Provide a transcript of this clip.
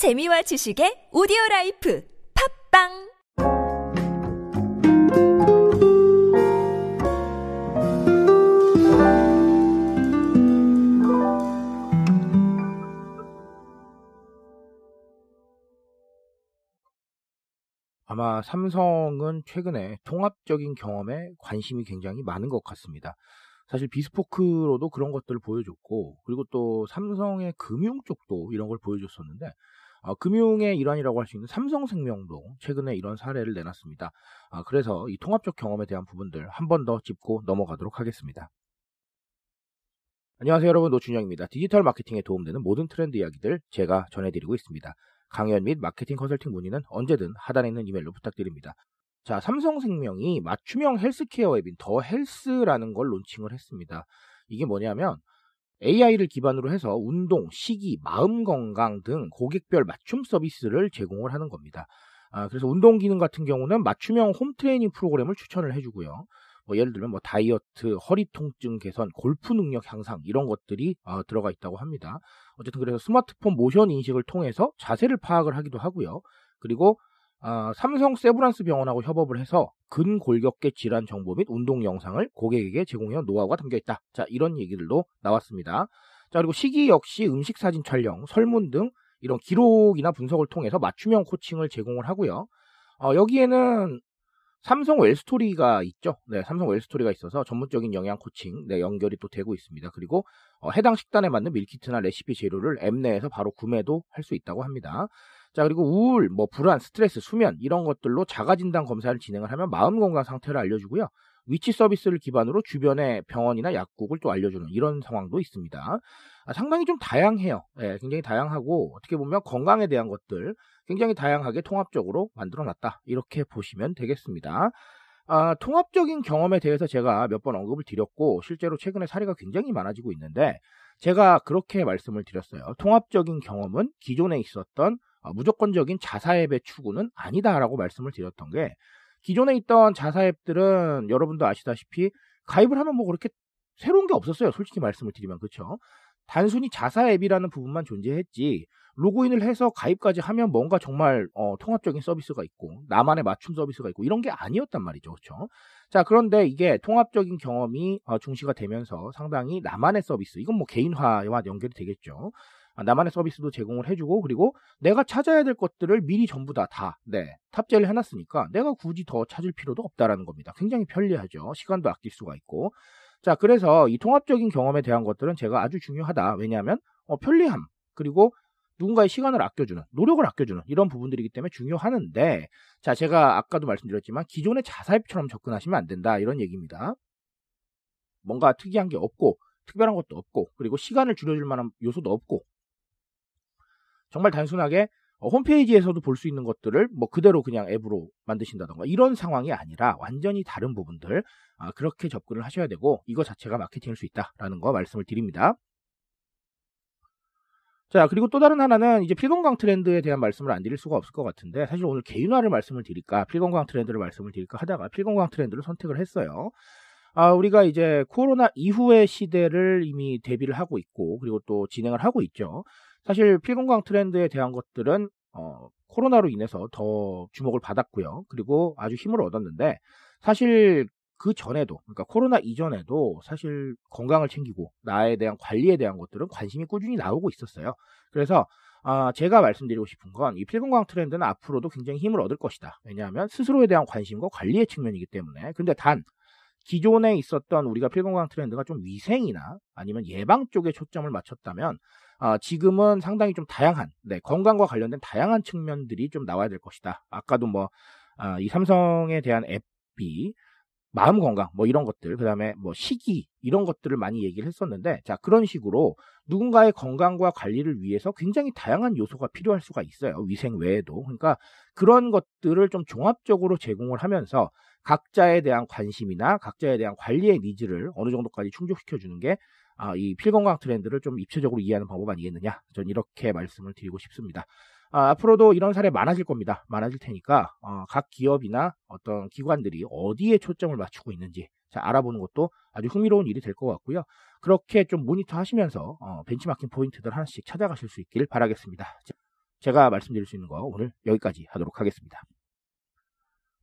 재미와 지식의 오디오 라이프 팟빵 아마 삼성은 최근에 통합적인 경험에 관심이 굉장히 많은 것 같습니다. 사실 비스포크로도 그런 것들을 보여줬고, 그리고 또 삼성의 금융 쪽도 이런 걸 보여줬었는데, 어, 금융의 일환이라고 할 수 있는 삼성생명도 최근에 이런 사례를 내놨습니다. 아, 그래서 이 통합적 경험에 대한 부분들 한 번 더 짚고 넘어가도록 하겠습니다. 안녕하세요 여러분 노준영입니다. 디지털 마케팅에 도움되는 모든 트렌드 이야기들 제가 전해드리고 있습니다. 강연 및 마케팅 컨설팅 문의는 언제든 하단에 있는 이메일로 부탁드립니다. 자, 삼성생명이 맞춤형 헬스케어 앱인 더 헬스라는 걸 론칭을 했습니다. 이게 뭐냐면 AI를 기반으로 해서 운동, 식이, 마음 건강 등 고객별 맞춤 서비스를 제공을 하는 겁니다. 아, 그래서 운동 기능 같은 경우는 맞춤형 홈 트레이닝 프로그램을 추천을 해주고요. 뭐 예를 들면 뭐 다이어트, 허리 통증 개선, 골프 능력 향상 이런 것들이 어, 들어가 있다고 합니다. 어쨌든 그래서 스마트폰 모션 인식을 통해서 자세를 파악을 하기도 하고요. 그리고 어, 삼성 세브란스 병원하고 협업을 해서 근골격계 질환 정보 및 운동 영상을 고객에게 제공해온 노하우가 담겨 있다. 자, 이런 얘기들도 나왔습니다. 자, 그리고 시기 역시 음식 사진 촬영, 설문 등 이런 기록이나 분석을 통해서 맞춤형 코칭을 제공을 하고요. 어, 여기에는 삼성 웰스토리가 있죠. 네, 삼성 웰스토리가 있어서 전문적인 영양 코칭 네, 연결이 또 되고 있습니다. 그리고 어, 해당 식단에 맞는 밀키트나 레시피 재료를 앱 내에서 바로 구매도 할 수 있다고 합니다. 자, 그리고 우울, 뭐 불안, 스트레스, 수면 이런 것들로 자가 진단 검사를 진행을 하면 마음 건강 상태를 알려 주고요. 위치 서비스를 기반으로 주변의 병원이나 약국을 또 알려주는 이런 상황도 있습니다. 아, 상당히 좀 다양해요. 네, 굉장히 다양하고 어떻게 보면 건강에 대한 것들 굉장히 다양하게 통합적으로 만들어 놨다. 이렇게 보시면 되겠습니다. 아, 통합적인 경험에 대해서 제가 몇 번 언급을 드렸고 실제로 최근에 사례가 굉장히 많아지고 있는데 제가 그렇게 말씀을 드렸어요. 통합적인 경험은 기존에 있었던 어, 무조건적인 자사 앱의 추구는 아니다라고 말씀을 드렸던 게 기존에 있던 자사 앱들은 여러분도 아시다시피 가입을 하면 뭐 그렇게 새로운 게 없었어요. 솔직히 말씀을 드리면 그렇죠. 단순히 자사 앱이라는 부분만 존재했지 로그인을 해서 가입까지 하면 뭔가 정말 어, 통합적인 서비스가 있고 나만의 맞춤 서비스가 있고 이런 게 아니었단 말이죠. 그렇죠? 자 그런데 이게 통합적인 경험이 어, 중시가 되면서 상당히 나만의 서비스 이건 뭐 개인화와 연결이 되겠죠. 아, 나만의 서비스도 제공을 해주고 그리고 내가 찾아야 될 것들을 미리 전부 다 다 네, 탑재를 해놨으니까 내가 굳이 더 찾을 필요도 없다라는 겁니다. 굉장히 편리하죠. 시간도 아낄 수가 있고 자 그래서 이 통합적인 경험에 대한 것들은 제가 아주 중요하다. 왜냐하면 어, 편리함 그리고 누군가의 시간을 아껴주는 노력을 아껴주는 이런 부분들이기 때문에 중요하는데 자 제가 아까도 말씀드렸지만 기존의 자사앱처럼 접근하시면 안 된다 이런 얘기입니다. 뭔가 특이한 게 없고 특별한 것도 없고 그리고 시간을 줄여줄 만한 요소도 없고 정말 단순하게 어, 홈페이지에서도 볼 수 있는 것들을 뭐 그대로 그냥 앱으로 만드신다던가 이런 상황이 아니라 완전히 다른 부분들 아, 그렇게 접근을 하셔야 되고 이거 자체가 마케팅일 수 있다라는 거 말씀을 드립니다. 자 그리고 또 다른 하나는 이제 필건강 트렌드에 대한 말씀을 안 드릴 수가 없을 것 같은데 사실 오늘 개인화를 말씀을 드릴까 필건강 트렌드를 말씀을 드릴까 하다가 필건강 트렌드를 선택을 했어요. 아, 우리가 이제 코로나 이후의 시대를 이미 대비를 하고 있고 그리고 또 진행을 하고 있죠. 사실 필건강 트렌드에 대한 것들은 어, 코로나로 인해서 더 주목을 받았고요. 그리고 아주 힘을 얻었는데 사실 그 전에도 그러니까 코로나 이전에도 사실 건강을 챙기고 나에 대한 관리에 대한 것들은 관심이 꾸준히 나오고 있었어요. 그래서 아, 제가 말씀드리고 싶은 건 이 필건강 트렌드는 앞으로도 굉장히 힘을 얻을 것이다. 왜냐하면 스스로에 대한 관심과 관리의 측면이기 때문에. 근데 단 기존에 있었던 우리가 필건강 트렌드가 좀 위생이나 아니면 예방 쪽에 초점을 맞췄다면 어, 지금은 상당히 좀 다양한 네, 건강과 관련된 다양한 측면들이 좀 나와야 될 것이다. 아까도 뭐이 어, 삼성에 대한 앱이 마음 건강 뭐 이런 것들 그다음에 뭐 식이 이런 것들을 많이 얘기를 했었는데 자 그런 식으로 누군가의 건강과 관리를 위해서 굉장히 다양한 요소가 필요할 수가 있어요 위생 외에도 그러니까 그런 것들을 좀 종합적으로 제공을 하면서 각자에 대한 관심이나 각자에 대한 관리의 needs를 어느 정도까지 충족시켜 주는 게 아, 이 필건강 트렌드를 좀 입체적으로 이해하는 방법 아니겠느냐? 전 이렇게 말씀을 드리고 싶습니다. 아, 앞으로도 이런 사례 많아질 겁니다. 많아질 테니까 어, 각 기업이나 어떤 기관들이 어디에 초점을 맞추고 있는지 자, 알아보는 것도 아주 흥미로운 일이 될 것 같고요. 그렇게 좀 모니터 하시면서 어, 벤치마킹 포인트들 하나씩 찾아가실 수 있길 바라겠습니다. 제가 말씀드릴 수 있는 거 오늘 여기까지 하도록 하겠습니다.